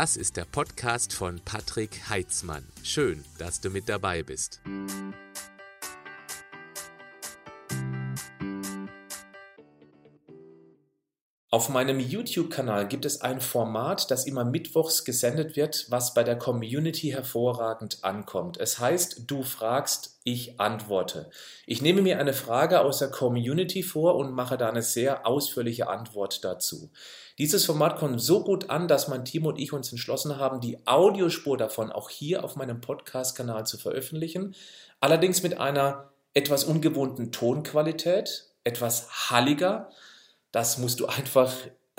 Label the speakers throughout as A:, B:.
A: Das ist der Podcast von Patrick Heitzmann. Schön, dass du mit dabei bist. Auf meinem YouTube-Kanal gibt es ein Format, das immer mittwochs gesendet wird, was bei der Community hervorragend ankommt. Es heißt, du fragst, ich antworte. Ich nehme mir eine Frage aus der Community vor und mache da eine sehr ausführliche Antwort dazu. Dieses Format kommt so gut an, dass mein Team und ich uns entschlossen haben, die Audiospur davon auch hier auf meinem Podcast-Kanal zu veröffentlichen. Allerdings mit einer etwas ungewohnten Tonqualität, etwas halliger, das musst du einfach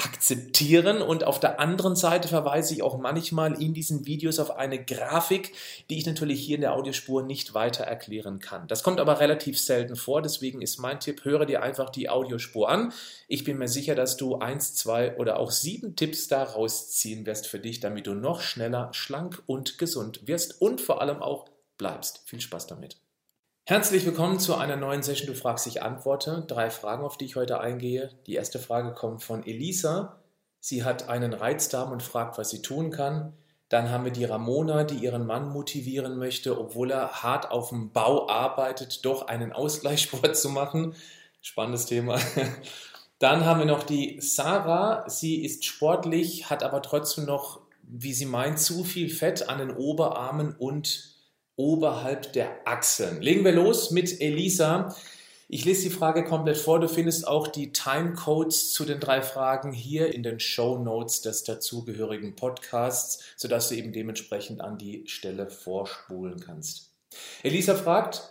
A: akzeptieren und auf der anderen Seite verweise ich auch manchmal in diesen Videos auf eine Grafik, die ich natürlich hier in der Audiospur nicht weiter erklären kann. Das kommt aber relativ selten vor, deswegen ist mein Tipp, höre dir einfach die Audiospur an. Ich bin mir sicher, dass du eins, zwei oder auch sieben Tipps daraus ziehen wirst für dich, damit du noch schneller, schlank und gesund wirst und vor allem auch bleibst. Viel Spaß damit. Herzlich willkommen zu einer neuen Session Du fragst, ich antworte. Drei Fragen, auf die ich heute eingehe. Die erste Frage kommt von Elisa. Sie hat einen Reizdarm und fragt, was sie tun kann. Dann haben wir die Ramona, die ihren Mann motivieren möchte, obwohl er hart auf dem Bau arbeitet, doch einen Ausgleichssport zu machen. Spannendes Thema. Dann haben wir noch die Sarah. Sie ist sportlich, hat aber trotzdem noch, wie sie meint, zu viel Fett an den Oberarmen und oberhalb der Achseln. Legen wir los mit Elisa. Ich lese die Frage komplett vor. Du findest auch die Timecodes zu den drei Fragen hier in den Show Notes des dazugehörigen Podcasts, sodass du eben dementsprechend an die Stelle vorspulen kannst. Elisa fragt,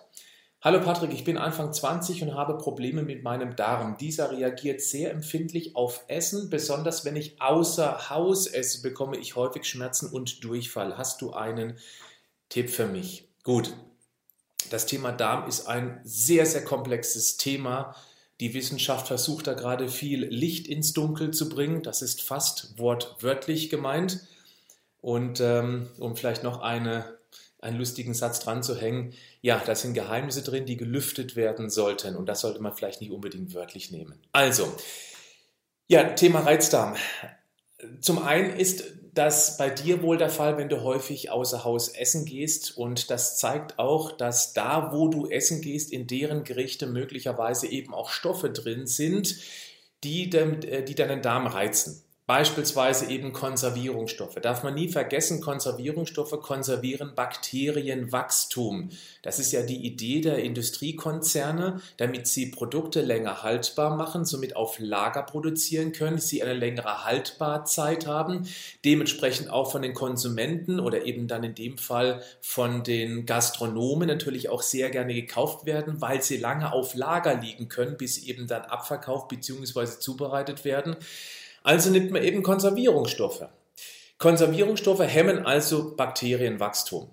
A: Hallo Patrick, ich bin Anfang 20 und habe Probleme mit meinem Darm. Dieser reagiert sehr empfindlich auf Essen, besonders wenn ich außer Haus esse, bekomme ich häufig Schmerzen und Durchfall. Hast du einen Tipp für mich. Gut, das Thema Darm ist ein sehr, sehr komplexes Thema. Die Wissenschaft versucht da gerade viel Licht ins Dunkel zu bringen. Das ist fast wortwörtlich gemeint. Und ähm, um vielleicht noch eine, einen lustigen Satz dran zu hängen, ja, da sind Geheimnisse drin, die gelüftet werden sollten. Und das sollte man vielleicht nicht unbedingt wörtlich nehmen. Also, ja, Thema Reizdarm. Zum einen ist das bei dir wohl der Fall, wenn du häufig außer Haus essen gehst. Und das zeigt auch, dass da, wo du essen gehst, in deren Gerichte möglicherweise eben auch Stoffe drin sind, die, äh, die deinen Darm reizen. Beispielsweise eben Konservierungsstoffe. Darf man nie vergessen, Konservierungsstoffe konservieren Bakterienwachstum. Das ist ja die Idee der Industriekonzerne, damit sie Produkte länger haltbar machen, somit auf Lager produzieren können, sie eine längere Haltbarzeit haben, dementsprechend auch von den Konsumenten oder eben dann in dem Fall von den Gastronomen natürlich auch sehr gerne gekauft werden, weil sie lange auf Lager liegen können, bis sie eben dann abverkauft bzw. zubereitet werden. Also nimmt man eben Konservierungsstoffe. Konservierungsstoffe hemmen also Bakterienwachstum.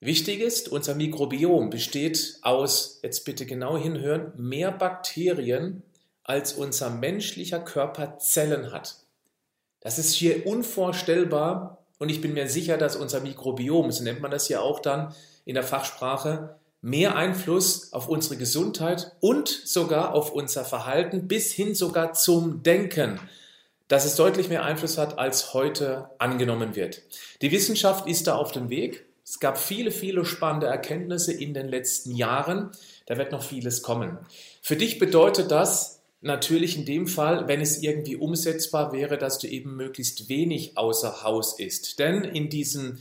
A: Wichtig ist, unser Mikrobiom besteht aus, jetzt bitte genau hinhören, mehr Bakterien, als unser menschlicher Körper Zellen hat. Das ist hier unvorstellbar und ich bin mir sicher, dass unser Mikrobiom, so nennt man das ja auch dann in der Fachsprache, mehr Einfluss auf unsere Gesundheit und sogar auf unser Verhalten bis hin sogar zum Denken dass es deutlich mehr Einfluss hat, als heute angenommen wird. Die Wissenschaft ist da auf dem Weg. Es gab viele, viele spannende Erkenntnisse in den letzten Jahren. Da wird noch vieles kommen. Für dich bedeutet das natürlich in dem Fall, wenn es irgendwie umsetzbar wäre, dass du eben möglichst wenig außer Haus isst. Denn in diesem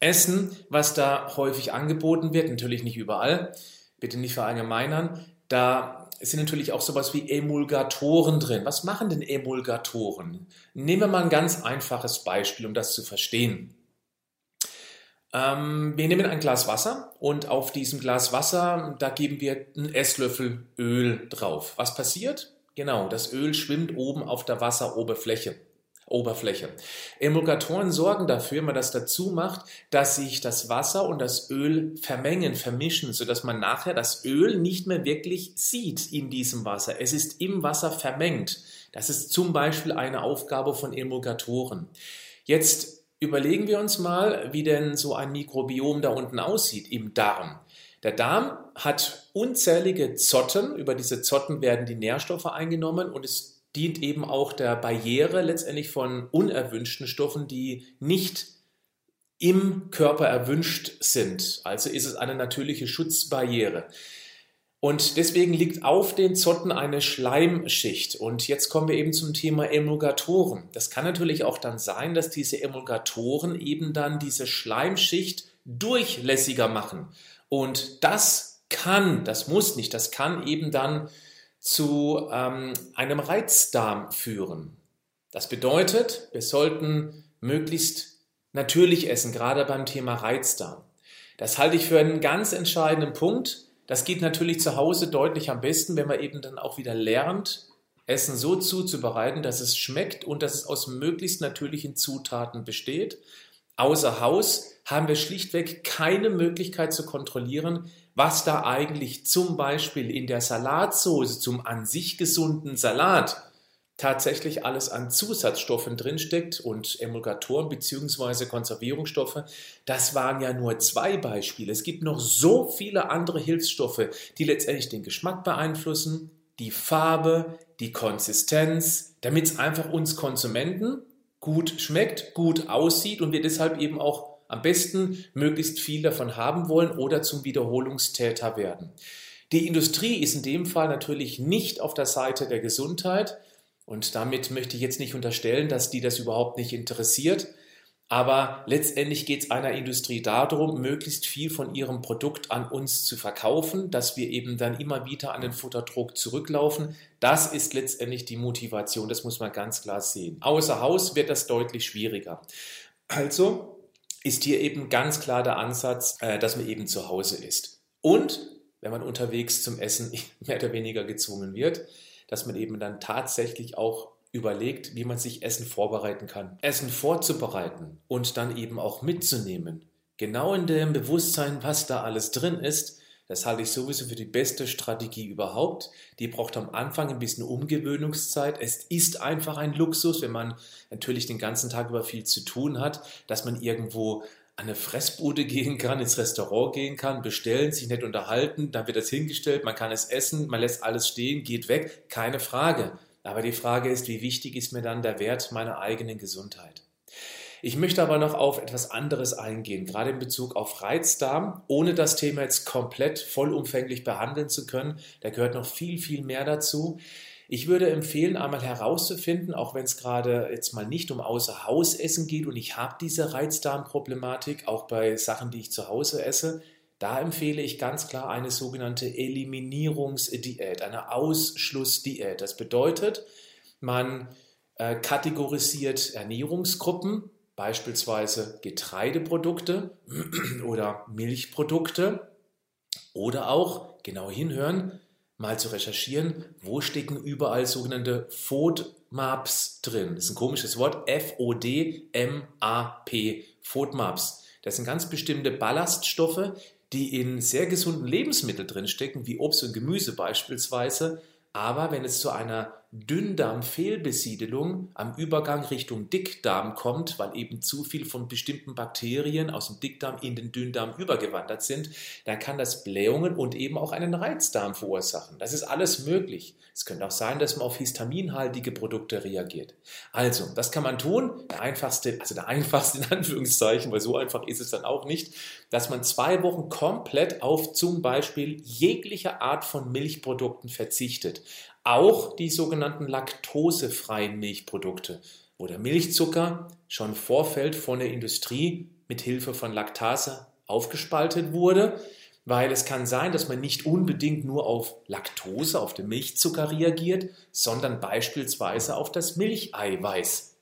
A: Essen, was da häufig angeboten wird, natürlich nicht überall, bitte nicht verallgemeinern, da es sind natürlich auch sowas wie Emulgatoren drin. Was machen denn Emulgatoren? Nehmen wir mal ein ganz einfaches Beispiel, um das zu verstehen. Ähm, wir nehmen ein Glas Wasser und auf diesem Glas Wasser, da geben wir einen Esslöffel Öl drauf. Was passiert? Genau, das Öl schwimmt oben auf der Wasseroberfläche. Oberfläche. Emulgatoren sorgen dafür, wenn man das dazu macht, dass sich das Wasser und das Öl vermengen, vermischen, sodass man nachher das Öl nicht mehr wirklich sieht in diesem Wasser. Es ist im Wasser vermengt. Das ist zum Beispiel eine Aufgabe von Emulgatoren. Jetzt überlegen wir uns mal, wie denn so ein Mikrobiom da unten aussieht im Darm. Der Darm hat unzählige Zotten, über diese Zotten werden die Nährstoffe eingenommen und es dient eben auch der Barriere letztendlich von unerwünschten Stoffen, die nicht im Körper erwünscht sind. Also ist es eine natürliche Schutzbarriere. Und deswegen liegt auf den Zotten eine Schleimschicht. Und jetzt kommen wir eben zum Thema Emulgatoren. Das kann natürlich auch dann sein, dass diese Emulgatoren eben dann diese Schleimschicht durchlässiger machen. Und das kann, das muss nicht, das kann eben dann zu ähm, einem Reizdarm führen. Das bedeutet, wir sollten möglichst natürlich essen, gerade beim Thema Reizdarm. Das halte ich für einen ganz entscheidenden Punkt das geht natürlich zu Hause deutlich am besten, wenn man eben dann auch wieder lernt, Essen so zuzubereiten, dass es schmeckt und dass es aus möglichst natürlichen Zutaten besteht. Außer Haus haben wir schlichtweg keine Möglichkeit zu kontrollieren, was da eigentlich zum Beispiel in der Salatsauce zum an sich gesunden Salat tatsächlich alles an Zusatzstoffen drinsteckt und Emulgatoren bzw. Konservierungsstoffe, das waren ja nur zwei Beispiele. Es gibt noch so viele andere Hilfsstoffe, die letztendlich den Geschmack beeinflussen, die Farbe, die Konsistenz, damit es einfach uns Konsumenten gut schmeckt, gut aussieht und wir deshalb eben auch am besten möglichst viel davon haben wollen oder zum Wiederholungstäter werden. Die Industrie ist in dem Fall natürlich nicht auf der Seite der Gesundheit, und damit möchte ich jetzt nicht unterstellen, dass die das überhaupt nicht interessiert. Aber letztendlich geht es einer Industrie darum, möglichst viel von ihrem Produkt an uns zu verkaufen, dass wir eben dann immer wieder an den Futterdruck zurücklaufen. Das ist letztendlich die Motivation, das muss man ganz klar sehen. Außer Haus wird das deutlich schwieriger. Also ist hier eben ganz klar der Ansatz, äh, dass man eben zu Hause ist. Und wenn man unterwegs zum Essen mehr oder weniger gezwungen wird, dass man eben dann tatsächlich auch überlegt, wie man sich Essen vorbereiten kann. Essen vorzubereiten und dann eben auch mitzunehmen. Genau in dem Bewusstsein, was da alles drin ist, das halte ich sowieso für die beste Strategie überhaupt. Die braucht am Anfang ein bisschen Umgewöhnungszeit. Es ist einfach ein Luxus, wenn man natürlich den ganzen Tag über viel zu tun hat, dass man irgendwo an eine Fressbude gehen kann, ins Restaurant gehen kann, bestellen, sich nicht unterhalten, dann wird das hingestellt, man kann es essen, man lässt alles stehen, geht weg, keine Frage. Aber die Frage ist, wie wichtig ist mir dann der Wert meiner eigenen Gesundheit? Ich möchte aber noch auf etwas anderes eingehen, gerade in Bezug auf Reizdarm, ohne das Thema jetzt komplett vollumfänglich behandeln zu können. Da gehört noch viel, viel mehr dazu. Ich würde empfehlen, einmal herauszufinden, auch wenn es gerade jetzt mal nicht um Außerhausessen geht und ich habe diese Reizdarmproblematik, auch bei Sachen, die ich zu Hause esse, da empfehle ich ganz klar eine sogenannte Eliminierungsdiät, eine Ausschlussdiät. Das bedeutet, man äh, kategorisiert Ernährungsgruppen, beispielsweise Getreideprodukte oder Milchprodukte oder auch, genau hinhören, mal zu recherchieren, wo stecken überall sogenannte FODMAPs drin. Das ist ein komisches Wort, F-O-D-M-A-P, FODMAPs. Das sind ganz bestimmte Ballaststoffe, die in sehr gesunden Lebensmitteln drin stecken, wie Obst und Gemüse beispielsweise. Aber wenn es zu einer Dünndarmfehlbesiedelung am Übergang Richtung Dickdarm kommt, weil eben zu viel von bestimmten Bakterien aus dem Dickdarm in den Dünndarm übergewandert sind, dann kann das Blähungen und eben auch einen Reizdarm verursachen. Das ist alles möglich. Es könnte auch sein, dass man auf histaminhaltige Produkte reagiert. Also, was kann man tun? Der einfachste, also der einfachste in Anführungszeichen, weil so einfach ist es dann auch nicht, dass man zwei Wochen komplett auf zum Beispiel jegliche Art von Milchprodukten verzichtet. Auch die sogenannten laktosefreien Milchprodukte, wo der Milchzucker schon Vorfeld von der Industrie mit Hilfe von Laktase aufgespaltet wurde, weil es kann sein, dass man nicht unbedingt nur auf Laktose, auf den Milchzucker reagiert, sondern beispielsweise auf das Milcheiweiß.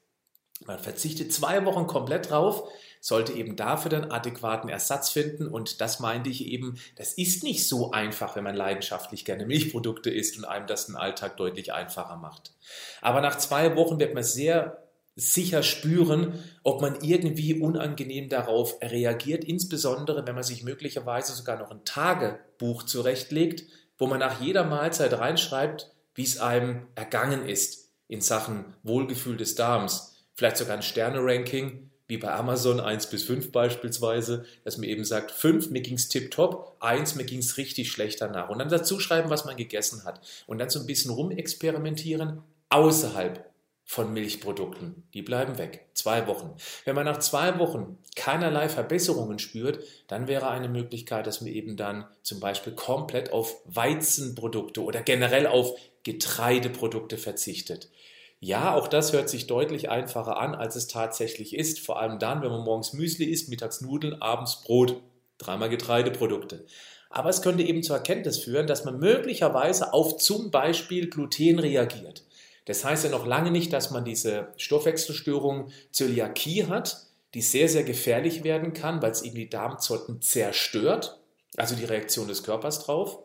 A: Man verzichtet zwei Wochen komplett drauf, sollte eben dafür dann adäquaten Ersatz finden. Und das meinte ich eben, das ist nicht so einfach, wenn man leidenschaftlich gerne Milchprodukte isst und einem das den Alltag deutlich einfacher macht. Aber nach zwei Wochen wird man sehr sicher spüren, ob man irgendwie unangenehm darauf reagiert, insbesondere wenn man sich möglicherweise sogar noch ein Tagebuch zurechtlegt, wo man nach jeder Mahlzeit reinschreibt, wie es einem ergangen ist in Sachen Wohlgefühl des Darms, vielleicht sogar ein Sterne-Ranking, wie bei Amazon 1 bis 5 beispielsweise, dass man eben sagt, 5, mir ging es tipptopp, 1, mir ging es richtig schlecht danach. Und dann dazu schreiben, was man gegessen hat. Und dann so ein bisschen rumexperimentieren, außerhalb von Milchprodukten. Die bleiben weg. Zwei Wochen. Wenn man nach zwei Wochen keinerlei Verbesserungen spürt, dann wäre eine Möglichkeit, dass man eben dann zum Beispiel komplett auf Weizenprodukte oder generell auf Getreideprodukte verzichtet. Ja, auch das hört sich deutlich einfacher an, als es tatsächlich ist. Vor allem dann, wenn man morgens Müsli isst, mittags Nudeln, abends Brot. Dreimal Getreideprodukte. Aber es könnte eben zur Erkenntnis führen, dass man möglicherweise auf zum Beispiel Gluten reagiert. Das heißt ja noch lange nicht, dass man diese Stoffwechselstörung Zöliakie hat, die sehr, sehr gefährlich werden kann, weil es eben die Darmzotten zerstört, also die Reaktion des Körpers drauf.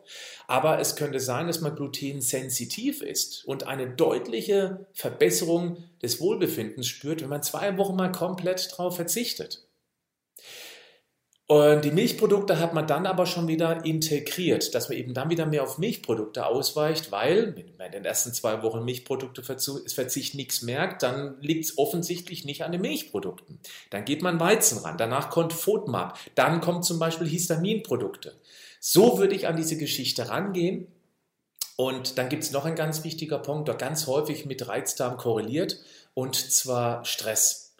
A: Aber es könnte sein, dass man glutensensitiv ist und eine deutliche Verbesserung des Wohlbefindens spürt, wenn man zwei Wochen mal komplett darauf verzichtet. Und die Milchprodukte hat man dann aber schon wieder integriert, dass man eben dann wieder mehr auf Milchprodukte ausweicht, weil, wenn man in den ersten zwei Wochen Milchprodukte Verzicht nichts merkt, dann liegt es offensichtlich nicht an den Milchprodukten. Dann geht man Weizen ran, danach kommt FODMAP, dann kommt zum Beispiel Histaminprodukte. So würde ich an diese Geschichte rangehen. Und dann gibt es noch ein ganz wichtiger Punkt, der ganz häufig mit Reizdarm korreliert, und zwar Stress.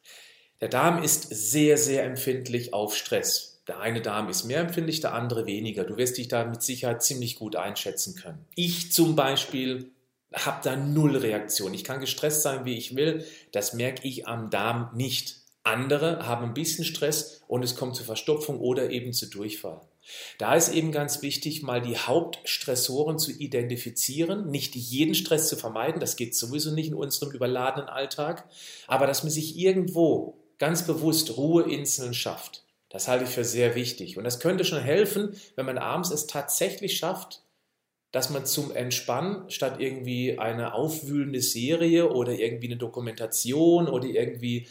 A: Der Darm ist sehr, sehr empfindlich auf Stress. Der eine Darm ist mehr empfindlich, der andere weniger. Du wirst dich da mit Sicherheit ziemlich gut einschätzen können. Ich zum Beispiel habe da null Reaktion. Ich kann gestresst sein, wie ich will. Das merke ich am Darm nicht. Andere haben ein bisschen Stress und es kommt zu Verstopfung oder eben zu Durchfall. Da ist eben ganz wichtig, mal die Hauptstressoren zu identifizieren, nicht jeden Stress zu vermeiden, das geht sowieso nicht in unserem überladenen Alltag, aber dass man sich irgendwo ganz bewusst Ruheinseln schafft. Das halte ich für sehr wichtig. Und das könnte schon helfen, wenn man abends es tatsächlich schafft, dass man zum Entspannen statt irgendwie eine aufwühlende Serie oder irgendwie eine Dokumentation oder irgendwie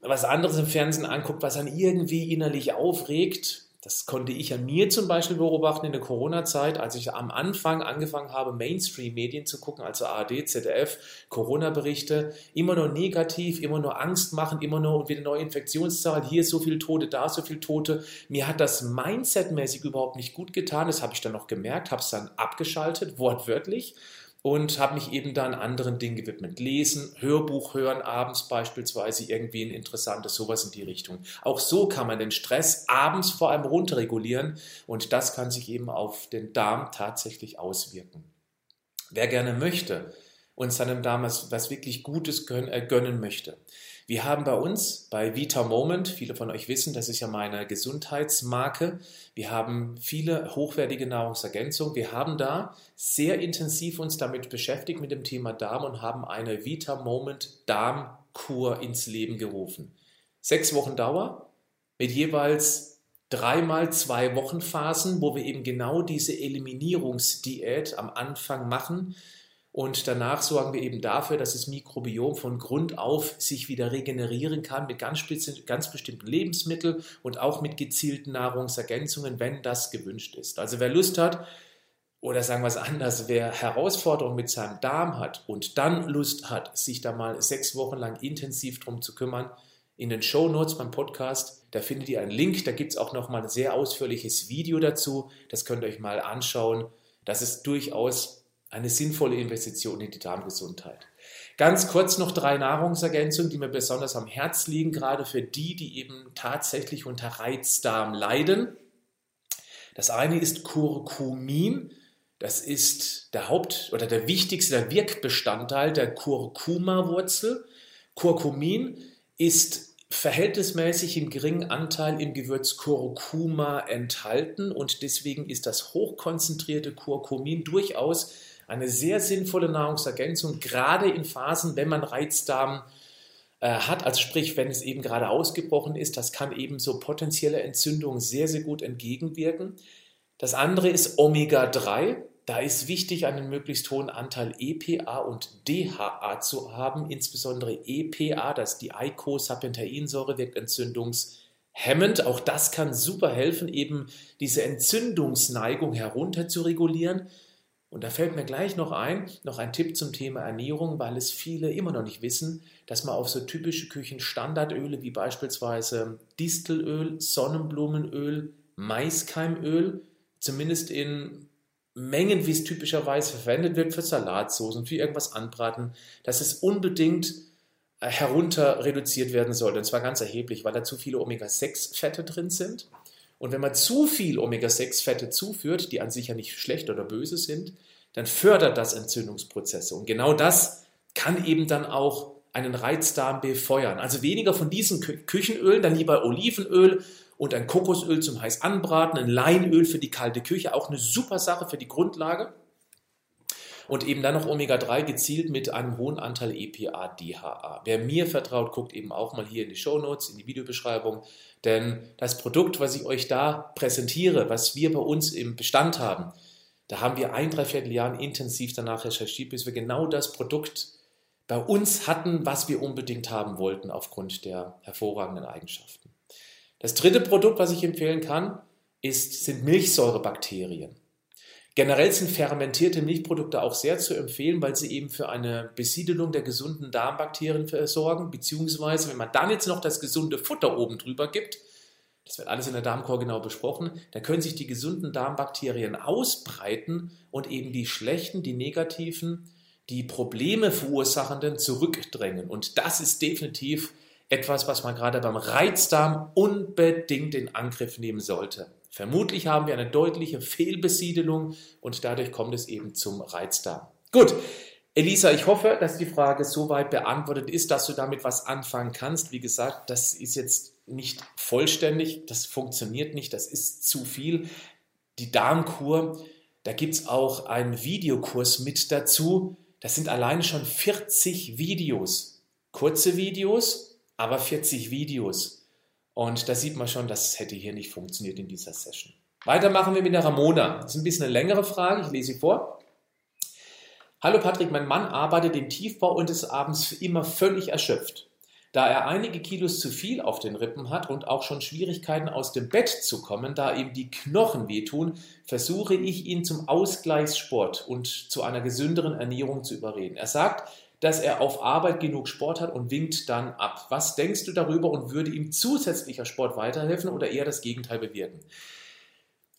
A: was anderes im Fernsehen anguckt, was dann irgendwie innerlich aufregt, das konnte ich an mir zum Beispiel beobachten in der Corona-Zeit, als ich am Anfang angefangen habe, Mainstream-Medien zu gucken, also ARD, ZDF, Corona-Berichte, immer nur negativ, immer nur Angst machen, immer nur wieder neue Infektionszahlen, hier so viele Tote, da so viele Tote. Mir hat das Mindset-mäßig überhaupt nicht gut getan, das habe ich dann noch gemerkt, habe es dann abgeschaltet, wortwörtlich und habe mich eben dann anderen Dingen gewidmet. Lesen, Hörbuch hören abends beispielsweise, irgendwie ein interessantes, sowas in die Richtung. Auch so kann man den Stress abends vor allem runterregulieren und das kann sich eben auf den Darm tatsächlich auswirken. Wer gerne möchte und seinem Darm was, wirklich Gutes äh, gönnen möchte, wir haben bei uns bei Vita Moment, viele von euch wissen, das ist ja meine Gesundheitsmarke, wir haben viele hochwertige Nahrungsergänzungen. Wir haben da sehr intensiv uns damit beschäftigt mit dem Thema Darm und haben eine Vita Moment Darmkur ins Leben gerufen. Sechs Wochen Dauer mit jeweils dreimal zwei Wochenphasen, wo wir eben genau diese Eliminierungsdiät am Anfang machen und danach sorgen wir eben dafür, dass das Mikrobiom von Grund auf sich wieder regenerieren kann mit ganz, ganz bestimmten Lebensmitteln und auch mit gezielten Nahrungsergänzungen, wenn das gewünscht ist. Also wer Lust hat, oder sagen wir es anders, wer Herausforderungen mit seinem Darm hat und dann Lust hat, sich da mal sechs Wochen lang intensiv drum zu kümmern, in den Show Notes beim Podcast, da findet ihr einen Link, da gibt es auch nochmal ein sehr ausführliches Video dazu, das könnt ihr euch mal anschauen. Das ist durchaus eine sinnvolle Investition in die Darmgesundheit. Ganz kurz noch drei Nahrungsergänzungen, die mir besonders am Herz liegen, gerade für die, die eben tatsächlich unter Reizdarm leiden. Das eine ist Curcumin. Das ist der Haupt- oder der wichtigste, der Wirkbestandteil der Kurkuma-Wurzel. Curcumin ist verhältnismäßig im geringen Anteil im Gewürz Kurkuma enthalten und deswegen ist das hochkonzentrierte Curcumin durchaus eine sehr sinnvolle Nahrungsergänzung, gerade in Phasen, wenn man Reizdarm äh, hat, also sprich, wenn es eben gerade ausgebrochen ist, das kann eben so potenzielle Entzündungen sehr, sehr gut entgegenwirken. Das andere ist Omega-3. Da ist wichtig, einen möglichst hohen Anteil EPA und DHA zu haben, insbesondere EPA, das ist die Eicosapentaensäure, wirkt entzündungshemmend. Auch das kann super helfen, eben diese Entzündungsneigung herunter zu regulieren. Und da fällt mir gleich noch ein, noch ein Tipp zum Thema Ernährung, weil es viele immer noch nicht wissen, dass man auf so typische Küchenstandardöle wie beispielsweise Distelöl, Sonnenblumenöl, Maiskeimöl, zumindest in Mengen, wie es typischerweise verwendet wird für Salatsoßen, für irgendwas anbraten, dass es unbedingt äh, herunter reduziert werden sollte. Und zwar ganz erheblich, weil da zu viele Omega-6-Fette drin sind. Und wenn man zu viel Omega-6-Fette zuführt, die an sich ja nicht schlecht oder böse sind, dann fördert das Entzündungsprozesse. Und genau das kann eben dann auch einen Reizdarm befeuern. Also weniger von diesen Küchenölen, dann lieber Olivenöl und ein Kokosöl zum heiß anbraten, ein Leinöl für die kalte Küche, auch eine super Sache für die Grundlage. Und eben dann noch Omega-3 gezielt mit einem hohen Anteil EPA, DHA. Wer mir vertraut, guckt eben auch mal hier in die Show Notes, in die Videobeschreibung. Denn das Produkt, was ich euch da präsentiere, was wir bei uns im Bestand haben, da haben wir ein, dreiviertel Jahren intensiv danach recherchiert, bis wir genau das Produkt bei uns hatten, was wir unbedingt haben wollten aufgrund der hervorragenden Eigenschaften. Das dritte Produkt, was ich empfehlen kann, ist, sind Milchsäurebakterien. Generell sind fermentierte Milchprodukte auch sehr zu empfehlen, weil sie eben für eine Besiedelung der gesunden Darmbakterien sorgen, beziehungsweise wenn man dann jetzt noch das gesunde Futter oben drüber gibt, das wird alles in der Darmkur genau besprochen, da können sich die gesunden Darmbakterien ausbreiten und eben die schlechten, die negativen, die Probleme verursachenden zurückdrängen. Und das ist definitiv etwas, was man gerade beim Reizdarm unbedingt in Angriff nehmen sollte. Vermutlich haben wir eine deutliche Fehlbesiedelung und dadurch kommt es eben zum Reizdarm. Gut, Elisa, ich hoffe, dass die Frage soweit beantwortet ist, dass du damit was anfangen kannst. Wie gesagt, das ist jetzt nicht vollständig, das funktioniert nicht, das ist zu viel. Die Darmkur, da gibt es auch einen Videokurs mit dazu. Das sind alleine schon 40 Videos. Kurze Videos, aber 40 Videos. Und da sieht man schon, das hätte hier nicht funktioniert in dieser Session. Weiter machen wir mit der Ramona. Das ist ein bisschen eine längere Frage, ich lese sie vor. Hallo Patrick, mein Mann arbeitet im Tiefbau und ist abends immer völlig erschöpft. Da er einige Kilos zu viel auf den Rippen hat und auch schon Schwierigkeiten aus dem Bett zu kommen, da ihm die Knochen wehtun, versuche ich ihn zum Ausgleichssport und zu einer gesünderen Ernährung zu überreden. Er sagt, dass er auf Arbeit genug Sport hat und winkt dann ab. Was denkst du darüber und würde ihm zusätzlicher Sport weiterhelfen oder eher das Gegenteil bewirken?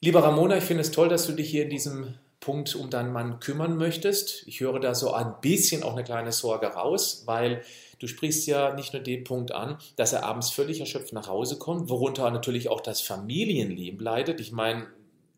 A: Lieber Ramona, ich finde es toll, dass du dich hier in diesem Punkt um deinen Mann kümmern möchtest. Ich höre da so ein bisschen auch eine kleine Sorge raus, weil du sprichst ja nicht nur den Punkt an, dass er abends völlig erschöpft nach Hause kommt, worunter natürlich auch das Familienleben leidet. Ich meine,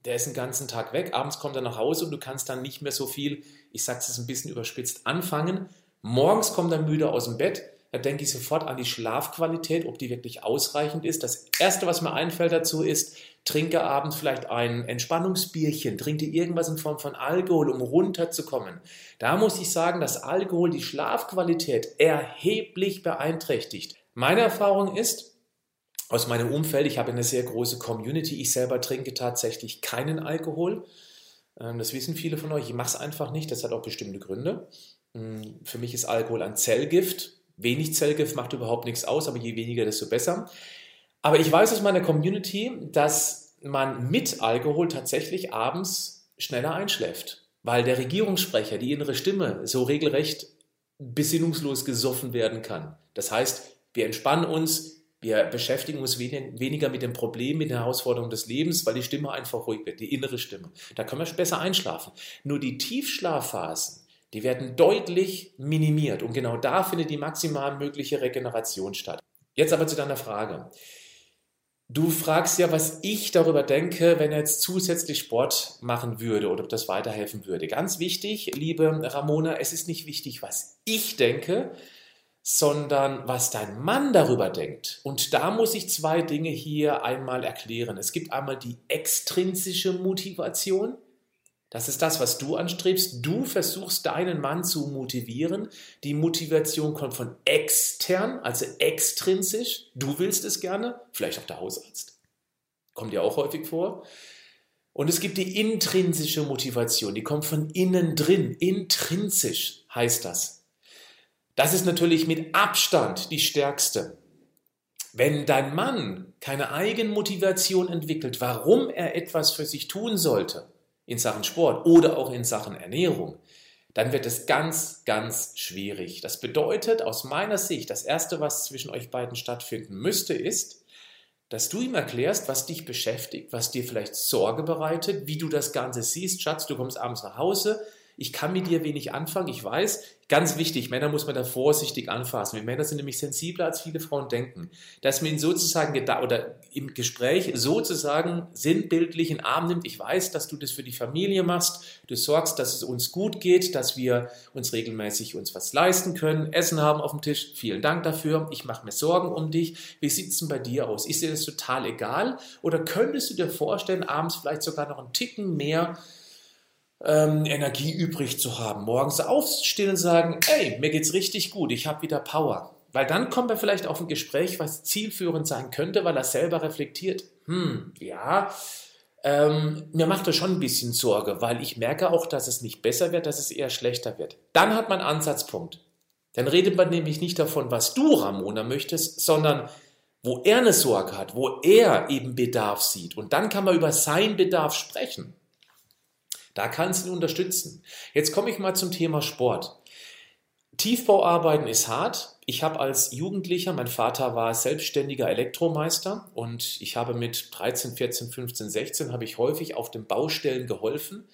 A: der ist den ganzen Tag weg, abends kommt er nach Hause und du kannst dann nicht mehr so viel, ich sage es ein bisschen überspitzt, anfangen, Morgens kommt er müde aus dem Bett, da denke ich sofort an die Schlafqualität, ob die wirklich ausreichend ist. Das Erste, was mir einfällt dazu ist, trinke abends vielleicht ein Entspannungsbierchen, trinke irgendwas in Form von Alkohol, um runterzukommen. Da muss ich sagen, dass Alkohol die Schlafqualität erheblich beeinträchtigt. Meine Erfahrung ist, aus meinem Umfeld, ich habe eine sehr große Community, ich selber trinke tatsächlich keinen Alkohol. Ähm, das wissen viele von euch, ich mache es einfach nicht, das hat auch bestimmte Gründe. Für mich ist Alkohol ein Zellgift. Wenig Zellgift macht überhaupt nichts aus, aber je weniger, desto besser. Aber ich weiß aus meiner Community, dass man mit Alkohol tatsächlich abends schneller einschläft, weil der Regierungssprecher, die innere Stimme, so regelrecht besinnungslos gesoffen werden kann. Das heißt, wir entspannen uns, wir beschäftigen uns weniger mit dem Problem, mit den Herausforderungen des Lebens, weil die Stimme einfach ruhig wird, die innere Stimme. Da können wir besser einschlafen. Nur die Tiefschlafphasen, die werden deutlich minimiert und genau da findet die maximal mögliche Regeneration statt. Jetzt aber zu deiner Frage. Du fragst ja, was ich darüber denke, wenn er jetzt zusätzlich Sport machen würde oder ob das weiterhelfen würde. Ganz wichtig, liebe Ramona, es ist nicht wichtig, was ich denke, sondern was dein Mann darüber denkt. Und da muss ich zwei Dinge hier einmal erklären. Es gibt einmal die extrinsische Motivation das ist das, was du anstrebst. Du versuchst deinen Mann zu motivieren. Die Motivation kommt von extern, also extrinsisch. Du willst es gerne, vielleicht auch der Hausarzt. Kommt ja auch häufig vor. Und es gibt die intrinsische Motivation, die kommt von innen drin. Intrinsisch heißt das. Das ist natürlich mit Abstand die stärkste. Wenn dein Mann keine Eigenmotivation entwickelt, warum er etwas für sich tun sollte, in Sachen Sport oder auch in Sachen Ernährung, dann wird es ganz, ganz schwierig. Das bedeutet aus meiner Sicht, das Erste, was zwischen euch beiden stattfinden müsste, ist, dass du ihm erklärst, was dich beschäftigt, was dir vielleicht Sorge bereitet, wie du das Ganze siehst. Schatz, du kommst abends nach Hause, ich kann mit dir wenig anfangen, ich weiß, ganz wichtig, Männer muss man da vorsichtig anfassen. Wir Männer sind nämlich sensibler, als viele Frauen denken. Dass man ihn sozusagen oder im Gespräch sozusagen sinnbildlich in den Arm nimmt. Ich weiß, dass du das für die Familie machst. Du sorgst, dass es uns gut geht, dass wir uns regelmäßig uns was leisten können, Essen haben auf dem Tisch. Vielen Dank dafür. Ich mache mir Sorgen um dich. Wie sieht es denn bei dir aus? Ist dir das total egal? Oder könntest du dir vorstellen, abends vielleicht sogar noch einen Ticken mehr ähm, Energie übrig zu haben. Morgens aufstehen und sagen, ey, mir geht's richtig gut, ich habe wieder Power. Weil dann kommt er vielleicht auf ein Gespräch, was zielführend sein könnte, weil er selber reflektiert. Hm, ja, ähm, mir macht das schon ein bisschen Sorge, weil ich merke auch, dass es nicht besser wird, dass es eher schlechter wird. Dann hat man einen Ansatzpunkt. Dann redet man nämlich nicht davon, was du, Ramona, möchtest, sondern wo er eine Sorge hat, wo er eben Bedarf sieht. Und dann kann man über seinen Bedarf sprechen. Da kannst du ihn unterstützen. Jetzt komme ich mal zum Thema Sport. Tiefbauarbeiten ist hart. Ich habe als Jugendlicher, mein Vater war selbstständiger Elektromeister und ich habe mit 13, 14, 15, 16 habe ich häufig auf den Baustellen geholfen.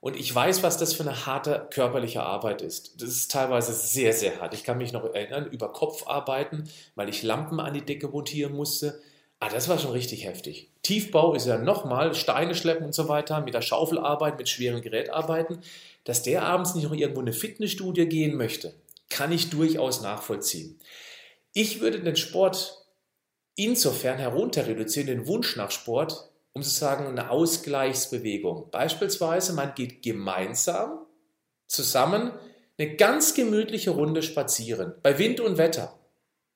A: Und ich weiß, was das für eine harte körperliche Arbeit ist. Das ist teilweise sehr, sehr hart. Ich kann mich noch erinnern, über Kopfarbeiten, weil ich Lampen an die Decke montieren musste. Ah, das war schon richtig heftig. Tiefbau ist ja nochmal Steine schleppen und so weiter, mit der Schaufel arbeiten, mit schwerem Gerät arbeiten. Dass der abends nicht noch irgendwo in eine Fitnessstudie gehen möchte, kann ich durchaus nachvollziehen. Ich würde den Sport insofern herunter reduzieren, den Wunsch nach Sport, um zu sagen, eine Ausgleichsbewegung. Beispielsweise, man geht gemeinsam zusammen eine ganz gemütliche Runde spazieren, bei Wind und Wetter.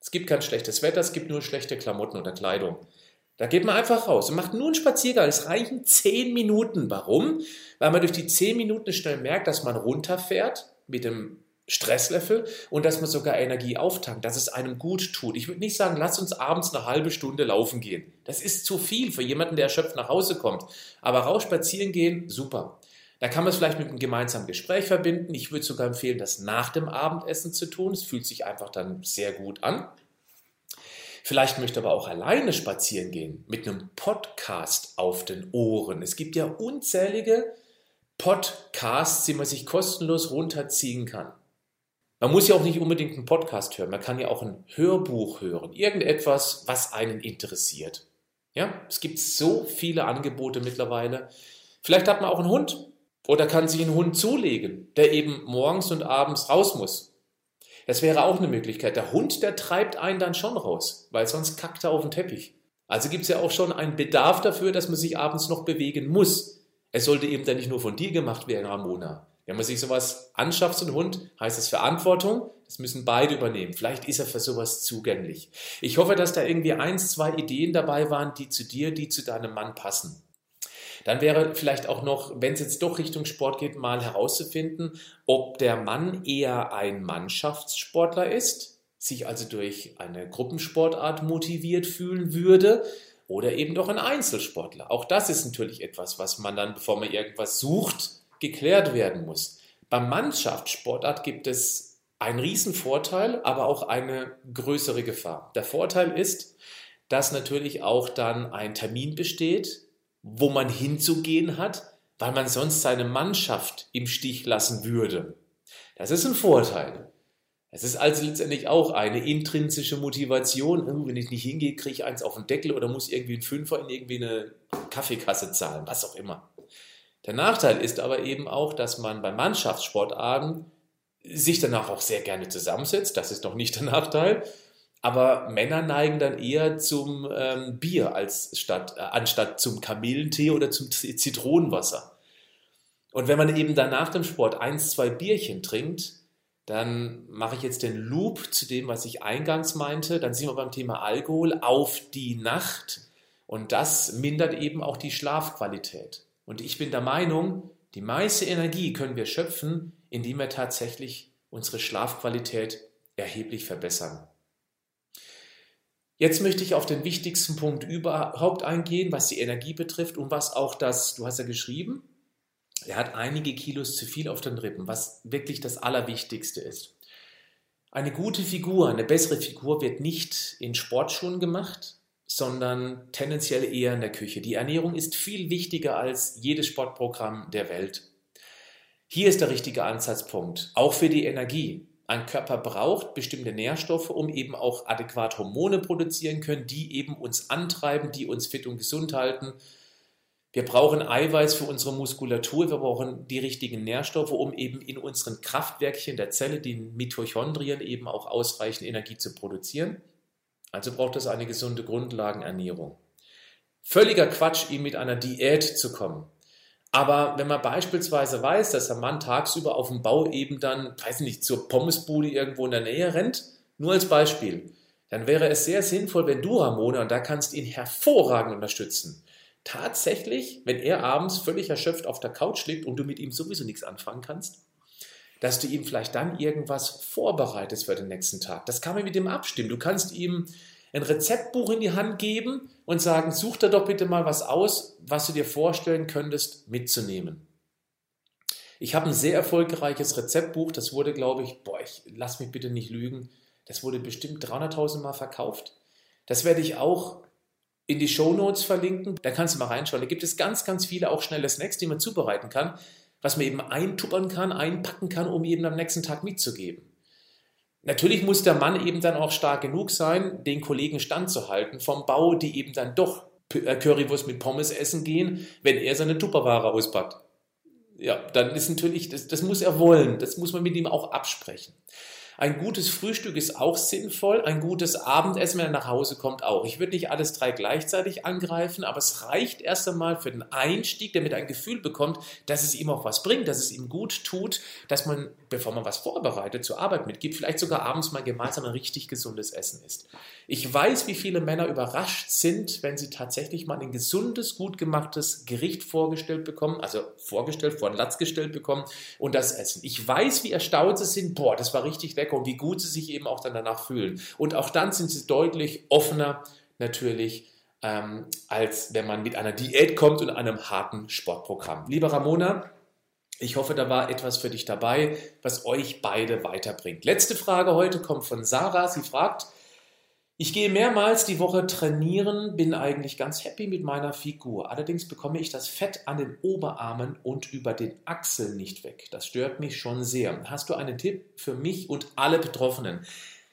A: Es gibt kein schlechtes Wetter, es gibt nur schlechte Klamotten oder Kleidung. Da geht man einfach raus und macht nur einen Spaziergang. Es reichen zehn Minuten. Warum? Weil man durch die zehn Minuten schnell merkt, dass man runterfährt mit dem Stresslevel und dass man sogar Energie auftankt, dass es einem gut tut. Ich würde nicht sagen, lass uns abends eine halbe Stunde laufen gehen. Das ist zu viel für jemanden, der erschöpft nach Hause kommt. Aber raus spazieren gehen, super. Da kann man es vielleicht mit einem gemeinsamen Gespräch verbinden. Ich würde sogar empfehlen, das nach dem Abendessen zu tun. Es fühlt sich einfach dann sehr gut an. Vielleicht möchte aber auch alleine spazieren gehen mit einem Podcast auf den Ohren. Es gibt ja unzählige Podcasts, die man sich kostenlos runterziehen kann. Man muss ja auch nicht unbedingt einen Podcast hören, man kann ja auch ein Hörbuch hören, irgendetwas, was einen interessiert. Ja, es gibt so viele Angebote mittlerweile. Vielleicht hat man auch einen Hund oder kann sich einen Hund zulegen, der eben morgens und abends raus muss. Das wäre auch eine Möglichkeit. Der Hund, der treibt einen dann schon raus, weil sonst kackt er auf den Teppich. Also gibt es ja auch schon einen Bedarf dafür, dass man sich abends noch bewegen muss. Es sollte eben dann nicht nur von dir gemacht werden, Ramona. Wenn man sich sowas anschafft, so ein Hund, heißt es Verantwortung. Das müssen beide übernehmen. Vielleicht ist er für sowas zugänglich. Ich hoffe, dass da irgendwie eins, zwei Ideen dabei waren, die zu dir, die zu deinem Mann passen. Dann wäre vielleicht auch noch, wenn es jetzt doch Richtung Sport geht, mal herauszufinden, ob der Mann eher ein Mannschaftssportler ist, sich also durch eine Gruppensportart motiviert fühlen würde oder eben doch ein Einzelsportler. Auch das ist natürlich etwas, was man dann, bevor man irgendwas sucht, geklärt werden muss. Beim Mannschaftssportart gibt es einen riesen Vorteil, aber auch eine größere Gefahr. Der Vorteil ist, dass natürlich auch dann ein Termin besteht, wo man hinzugehen hat, weil man sonst seine Mannschaft im Stich lassen würde. Das ist ein Vorteil. Es ist also letztendlich auch eine intrinsische Motivation. Oh, wenn ich nicht hingehe, kriege ich eins auf den Deckel oder muss irgendwie ein Fünfer in irgendwie eine Kaffeekasse zahlen, was auch immer. Der Nachteil ist aber eben auch, dass man bei Mannschaftssportarten sich danach auch sehr gerne zusammensetzt. Das ist noch nicht der Nachteil. Aber Männer neigen dann eher zum ähm, Bier als statt, äh, anstatt zum Kamillentee oder zum Zitronenwasser. Und wenn man eben dann nach dem Sport eins, zwei Bierchen trinkt, dann mache ich jetzt den Loop zu dem, was ich eingangs meinte. Dann sind wir beim Thema Alkohol auf die Nacht. Und das mindert eben auch die Schlafqualität. Und ich bin der Meinung, die meiste Energie können wir schöpfen, indem wir tatsächlich unsere Schlafqualität erheblich verbessern. Jetzt möchte ich auf den wichtigsten Punkt überhaupt eingehen, was die Energie betrifft und was auch das, du hast ja geschrieben, er hat einige Kilos zu viel auf den Rippen, was wirklich das Allerwichtigste ist. Eine gute Figur, eine bessere Figur wird nicht in Sportschuhen gemacht, sondern tendenziell eher in der Küche. Die Ernährung ist viel wichtiger als jedes Sportprogramm der Welt. Hier ist der richtige Ansatzpunkt, auch für die Energie. Ein Körper braucht bestimmte Nährstoffe, um eben auch adäquat Hormone produzieren können, die eben uns antreiben, die uns fit und gesund halten. Wir brauchen Eiweiß für unsere Muskulatur, wir brauchen die richtigen Nährstoffe, um eben in unseren Kraftwerkchen der Zelle, den Mitochondrien, eben auch ausreichend Energie zu produzieren. Also braucht es eine gesunde Grundlagenernährung. Völliger Quatsch, ihm mit einer Diät zu kommen. Aber wenn man beispielsweise weiß, dass ein Mann tagsüber auf dem Bau eben dann, weiß nicht, zur Pommesbude irgendwo in der Nähe rennt, nur als Beispiel, dann wäre es sehr sinnvoll, wenn du, Ramona, und da kannst ihn hervorragend unterstützen, tatsächlich, wenn er abends völlig erschöpft auf der Couch liegt und du mit ihm sowieso nichts anfangen kannst, dass du ihm vielleicht dann irgendwas vorbereitest für den nächsten Tag. Das kann man mit ihm abstimmen. Du kannst ihm ein Rezeptbuch in die Hand geben und sagen, such da doch bitte mal was aus, was du dir vorstellen könntest mitzunehmen. Ich habe ein sehr erfolgreiches Rezeptbuch, das wurde, glaube ich, boah, ich lass mich bitte nicht lügen, das wurde bestimmt 300.000 Mal verkauft. Das werde ich auch in die Show Notes verlinken. Da kannst du mal reinschauen. Da gibt es ganz, ganz viele auch schnelle Snacks, die man zubereiten kann, was man eben eintuppern kann, einpacken kann, um jeden am nächsten Tag mitzugeben. Natürlich muss der Mann eben dann auch stark genug sein, den Kollegen standzuhalten vom Bau, die eben dann doch äh, Currywurst mit Pommes essen gehen, wenn er seine Tupperware auspackt. Ja, dann ist natürlich, das, das muss er wollen, das muss man mit ihm auch absprechen. Ein gutes Frühstück ist auch sinnvoll, ein gutes Abendessen, wenn er nach Hause kommt, auch. Ich würde nicht alles drei gleichzeitig angreifen, aber es reicht erst einmal für den Einstieg, damit er ein Gefühl bekommt, dass es ihm auch was bringt, dass es ihm gut tut, dass man, bevor man was vorbereitet, zur Arbeit mitgibt, vielleicht sogar abends mal gemeinsam ein richtig gesundes Essen isst. Ich weiß, wie viele Männer überrascht sind, wenn sie tatsächlich mal ein gesundes, gut gemachtes Gericht vorgestellt bekommen, also vorgestellt, vor den Latz gestellt bekommen und das essen. Ich weiß, wie erstaunt sie sind, boah, das war richtig lecker und wie gut sie sich eben auch dann danach fühlen. Und auch dann sind sie deutlich offener natürlich, ähm, als wenn man mit einer Diät kommt und einem harten Sportprogramm. Lieber Ramona, ich hoffe, da war etwas für dich dabei, was euch beide weiterbringt. Letzte Frage heute kommt von Sarah. Sie fragt, ich gehe mehrmals die Woche trainieren, bin eigentlich ganz happy mit meiner Figur. Allerdings bekomme ich das Fett an den Oberarmen und über den Achseln nicht weg. Das stört mich schon sehr. Hast du einen Tipp für mich und alle Betroffenen?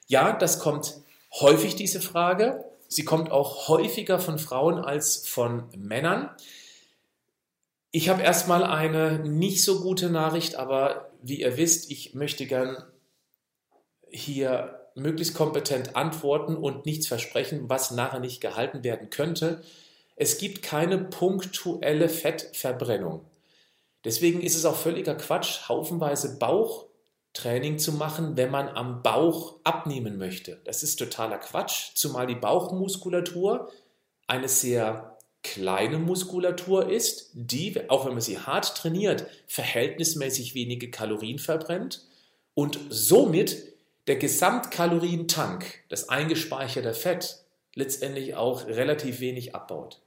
A: Ja, das kommt häufig, diese Frage. Sie kommt auch häufiger von Frauen als von Männern. Ich habe erstmal eine nicht so gute Nachricht, aber wie ihr wisst, ich möchte gern hier möglichst kompetent antworten und nichts versprechen, was nachher nicht gehalten werden könnte. Es gibt keine punktuelle Fettverbrennung. Deswegen ist es auch völliger Quatsch, haufenweise Bauchtraining zu machen, wenn man am Bauch abnehmen möchte. Das ist totaler Quatsch, zumal die Bauchmuskulatur eine sehr kleine Muskulatur ist, die, auch wenn man sie hart trainiert, verhältnismäßig wenige Kalorien verbrennt und somit der Gesamtkalorientank, das eingespeicherte Fett, letztendlich auch relativ wenig abbaut.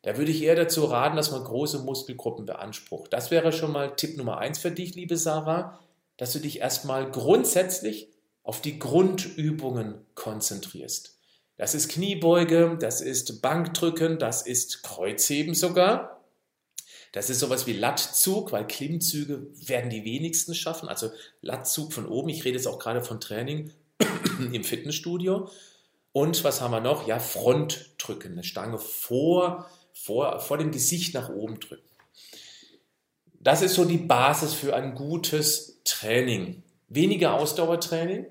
A: Da würde ich eher dazu raten, dass man große Muskelgruppen beansprucht. Das wäre schon mal Tipp Nummer eins für dich, liebe Sarah, dass du dich erstmal grundsätzlich auf die Grundübungen konzentrierst. Das ist Kniebeuge, das ist Bankdrücken, das ist Kreuzheben sogar. Das ist sowas wie Lattzug, weil Klimmzüge werden die wenigsten schaffen. Also Lattzug von oben. Ich rede jetzt auch gerade von Training im Fitnessstudio. Und was haben wir noch? Ja, Frontdrücken. Eine Stange vor, vor, vor dem Gesicht nach oben drücken. Das ist so die Basis für ein gutes Training. Weniger Ausdauertraining,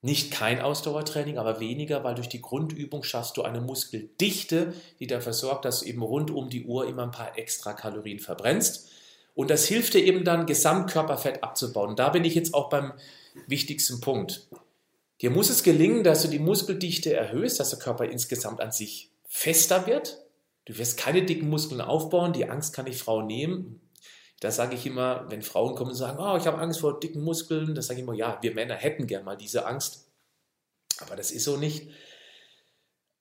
A: nicht kein Ausdauertraining, aber weniger, weil durch die Grundübung schaffst du eine Muskeldichte, die dafür sorgt, dass du eben rund um die Uhr immer ein paar extra Kalorien verbrennst. Und das hilft dir eben dann, Gesamtkörperfett abzubauen. da bin ich jetzt auch beim wichtigsten Punkt. Dir muss es gelingen, dass du die Muskeldichte erhöhst, dass der Körper insgesamt an sich fester wird. Du wirst keine dicken Muskeln aufbauen, die Angst kann ich Frau nehmen. Da sage ich immer, wenn Frauen kommen und sagen, oh, ich habe Angst vor dicken Muskeln, da sage ich immer, ja, wir Männer hätten gern mal diese Angst. Aber das ist so nicht.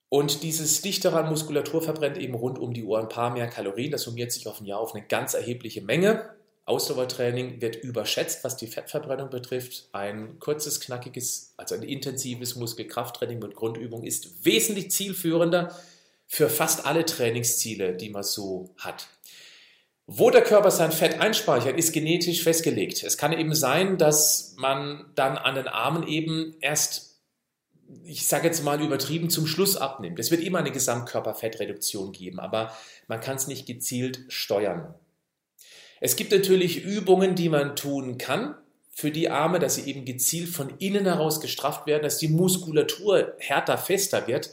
A: Und dieses dichtere an Muskulatur verbrennt eben rund um die Uhr ein paar mehr Kalorien. Das summiert sich auf ein Jahr auf eine ganz erhebliche Menge. Ausdauertraining wird überschätzt, was die Fettverbrennung betrifft. Ein kurzes, knackiges, also ein intensives Muskelkrafttraining mit Grundübung ist wesentlich zielführender für fast alle Trainingsziele, die man so hat. Wo der Körper sein Fett einspeichert, ist genetisch festgelegt. Es kann eben sein, dass man dann an den Armen eben erst, ich sage jetzt mal übertrieben, zum Schluss abnimmt. Es wird immer eine Gesamtkörperfettreduktion geben, aber man kann es nicht gezielt steuern. Es gibt natürlich Übungen, die man tun kann für die Arme, dass sie eben gezielt von innen heraus gestrafft werden, dass die Muskulatur härter, fester wird.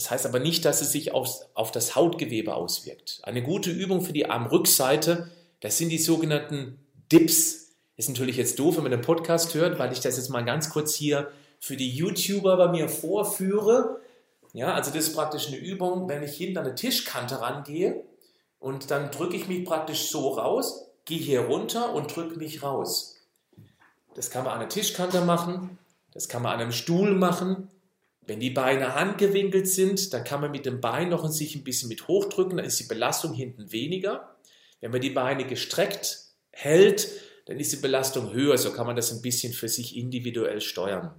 A: Das heißt aber nicht, dass es sich auf, auf das Hautgewebe auswirkt. Eine gute Übung für die Armrückseite, das sind die sogenannten Dips. Ist natürlich jetzt doof, wenn man den Podcast hört, weil ich das jetzt mal ganz kurz hier für die YouTuber bei mir vorführe. Ja, also das ist praktisch eine Übung, wenn ich hinter eine Tischkante rangehe und dann drücke ich mich praktisch so raus, gehe hier runter und drücke mich raus. Das kann man an der Tischkante machen, das kann man an einem Stuhl machen, wenn die Beine angewinkelt sind, dann kann man mit dem Bein noch sich ein bisschen mit hochdrücken, dann ist die Belastung hinten weniger. Wenn man die Beine gestreckt hält, dann ist die Belastung höher, so kann man das ein bisschen für sich individuell steuern.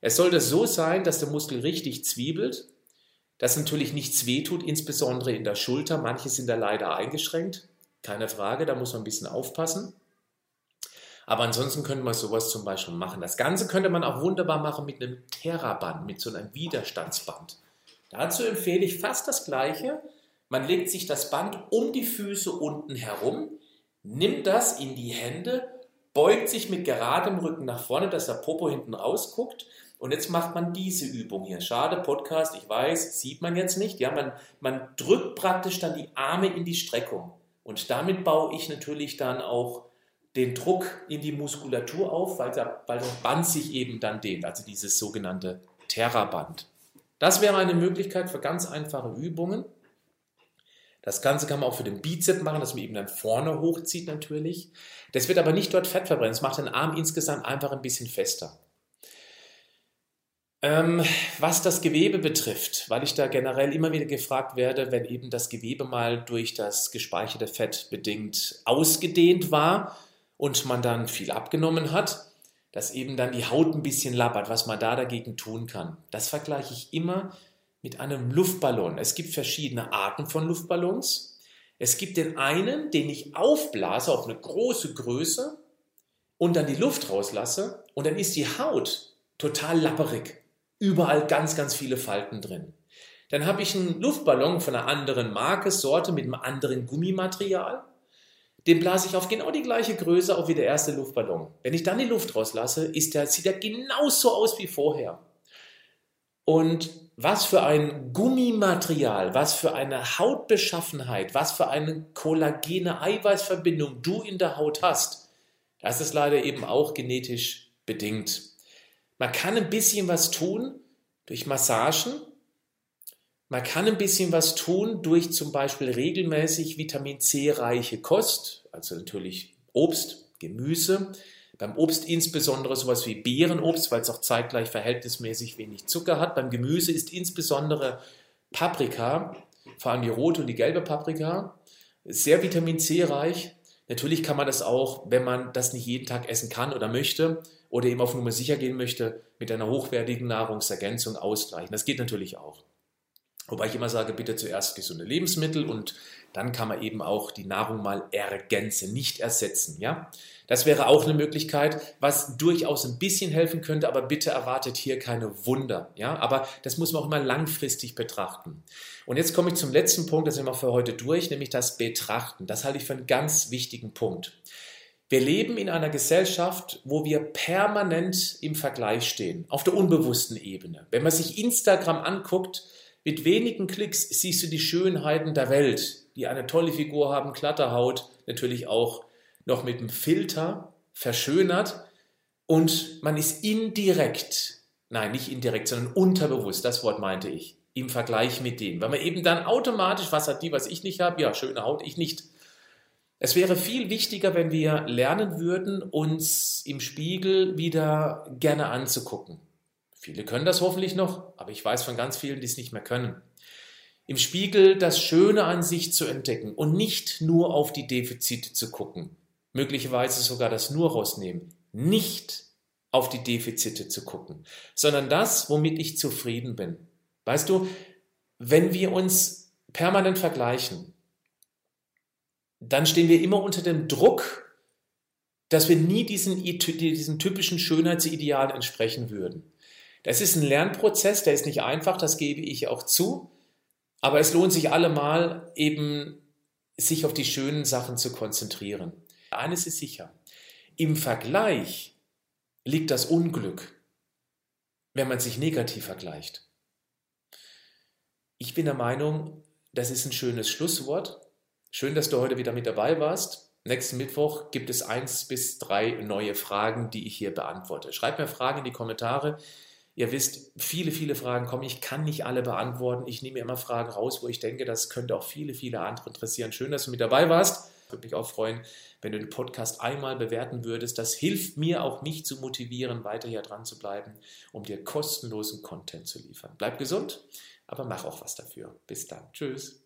A: Es sollte so sein, dass der Muskel richtig zwiebelt, dass natürlich nichts wehtut, insbesondere in der Schulter. Manche sind da leider eingeschränkt, keine Frage, da muss man ein bisschen aufpassen. Aber ansonsten könnte man sowas zum Beispiel machen. Das Ganze könnte man auch wunderbar machen mit einem Terraband, mit so einem Widerstandsband. Dazu empfehle ich fast das Gleiche. Man legt sich das Band um die Füße unten herum, nimmt das in die Hände, beugt sich mit geradem Rücken nach vorne, dass der Popo hinten rausguckt. Und jetzt macht man diese Übung hier. Schade, Podcast, ich weiß, sieht man jetzt nicht. Ja, man, man drückt praktisch dann die Arme in die Streckung. Und damit baue ich natürlich dann auch den Druck in die Muskulatur auf, weil, der, weil das Band sich eben dann dehnt, also dieses sogenannte Terraband. Das wäre eine Möglichkeit für ganz einfache Übungen. Das Ganze kann man auch für den Bizep machen, dass man eben dann vorne hochzieht natürlich. Das wird aber nicht dort Fett verbrennen. Das macht den Arm insgesamt einfach ein bisschen fester. Ähm, was das Gewebe betrifft, weil ich da generell immer wieder gefragt werde, wenn eben das Gewebe mal durch das gespeicherte Fett bedingt ausgedehnt war, und man dann viel abgenommen hat, dass eben dann die Haut ein bisschen labbert, was man da dagegen tun kann. Das vergleiche ich immer mit einem Luftballon. Es gibt verschiedene Arten von Luftballons. Es gibt den einen, den ich aufblase auf eine große Größe und dann die Luft rauslasse und dann ist die Haut total lapperig. Überall ganz, ganz viele Falten drin. Dann habe ich einen Luftballon von einer anderen Marke, Sorte mit einem anderen Gummimaterial den blase ich auf genau die gleiche Größe auf wie der erste Luftballon. Wenn ich dann die Luft rauslasse, ist der, sieht er genauso aus wie vorher. Und was für ein Gummimaterial, was für eine Hautbeschaffenheit, was für eine kollagene Eiweißverbindung du in der Haut hast, das ist leider eben auch genetisch bedingt. Man kann ein bisschen was tun durch Massagen, man kann ein bisschen was tun durch zum Beispiel regelmäßig Vitamin C reiche Kost, also natürlich Obst, Gemüse. Beim Obst insbesondere sowas wie Beerenobst, weil es auch zeitgleich verhältnismäßig wenig Zucker hat. Beim Gemüse ist insbesondere Paprika, vor allem die rote und die gelbe Paprika, sehr Vitamin C reich. Natürlich kann man das auch, wenn man das nicht jeden Tag essen kann oder möchte oder eben auf Nummer sicher gehen möchte, mit einer hochwertigen Nahrungsergänzung ausgleichen. Das geht natürlich auch. Wobei ich immer sage, bitte zuerst gesunde Lebensmittel und dann kann man eben auch die Nahrung mal ergänzen, nicht ersetzen. Ja, das wäre auch eine Möglichkeit, was durchaus ein bisschen helfen könnte, aber bitte erwartet hier keine Wunder. Ja, aber das muss man auch immer langfristig betrachten. Und jetzt komme ich zum letzten Punkt, das sind wir für heute durch, nämlich das Betrachten. Das halte ich für einen ganz wichtigen Punkt. Wir leben in einer Gesellschaft, wo wir permanent im Vergleich stehen, auf der unbewussten Ebene. Wenn man sich Instagram anguckt, mit wenigen Klicks siehst du die Schönheiten der Welt, die eine tolle Figur haben, glatte Haut, natürlich auch noch mit einem Filter verschönert und man ist indirekt, nein, nicht indirekt, sondern unterbewusst, das Wort meinte ich, im Vergleich mit denen, weil man eben dann automatisch, was hat die, was ich nicht habe, ja, schöne Haut, ich nicht. Es wäre viel wichtiger, wenn wir lernen würden, uns im Spiegel wieder gerne anzugucken. Viele können das hoffentlich noch, aber ich weiß von ganz vielen, die es nicht mehr können. Im Spiegel das Schöne an sich zu entdecken und nicht nur auf die Defizite zu gucken. möglicherweise sogar das Nur rausnehmen, nicht auf die Defizite zu gucken, sondern das, womit ich zufrieden bin. Weißt du, wenn wir uns permanent vergleichen, dann stehen wir immer unter dem Druck, dass wir nie diesen, diesen typischen Schönheitsideal entsprechen würden. Das ist ein Lernprozess, der ist nicht einfach, das gebe ich auch zu, aber es lohnt sich allemal eben, sich auf die schönen Sachen zu konzentrieren. Eines ist sicher, im Vergleich liegt das Unglück, wenn man sich negativ vergleicht. Ich bin der Meinung, das ist ein schönes Schlusswort. Schön, dass du heute wieder mit dabei warst. Nächsten Mittwoch gibt es eins bis drei neue Fragen, die ich hier beantworte. Schreib mir Fragen in die Kommentare. Ihr wisst, viele, viele Fragen kommen. Ich kann nicht alle beantworten. Ich nehme immer Fragen raus, wo ich denke, das könnte auch viele, viele andere interessieren. Schön, dass du mit dabei warst. Würde mich auch freuen, wenn du den Podcast einmal bewerten würdest. Das hilft mir auch, mich zu motivieren, weiter hier dran zu bleiben, um dir kostenlosen Content zu liefern. Bleib gesund, aber mach auch was dafür. Bis dann. Tschüss.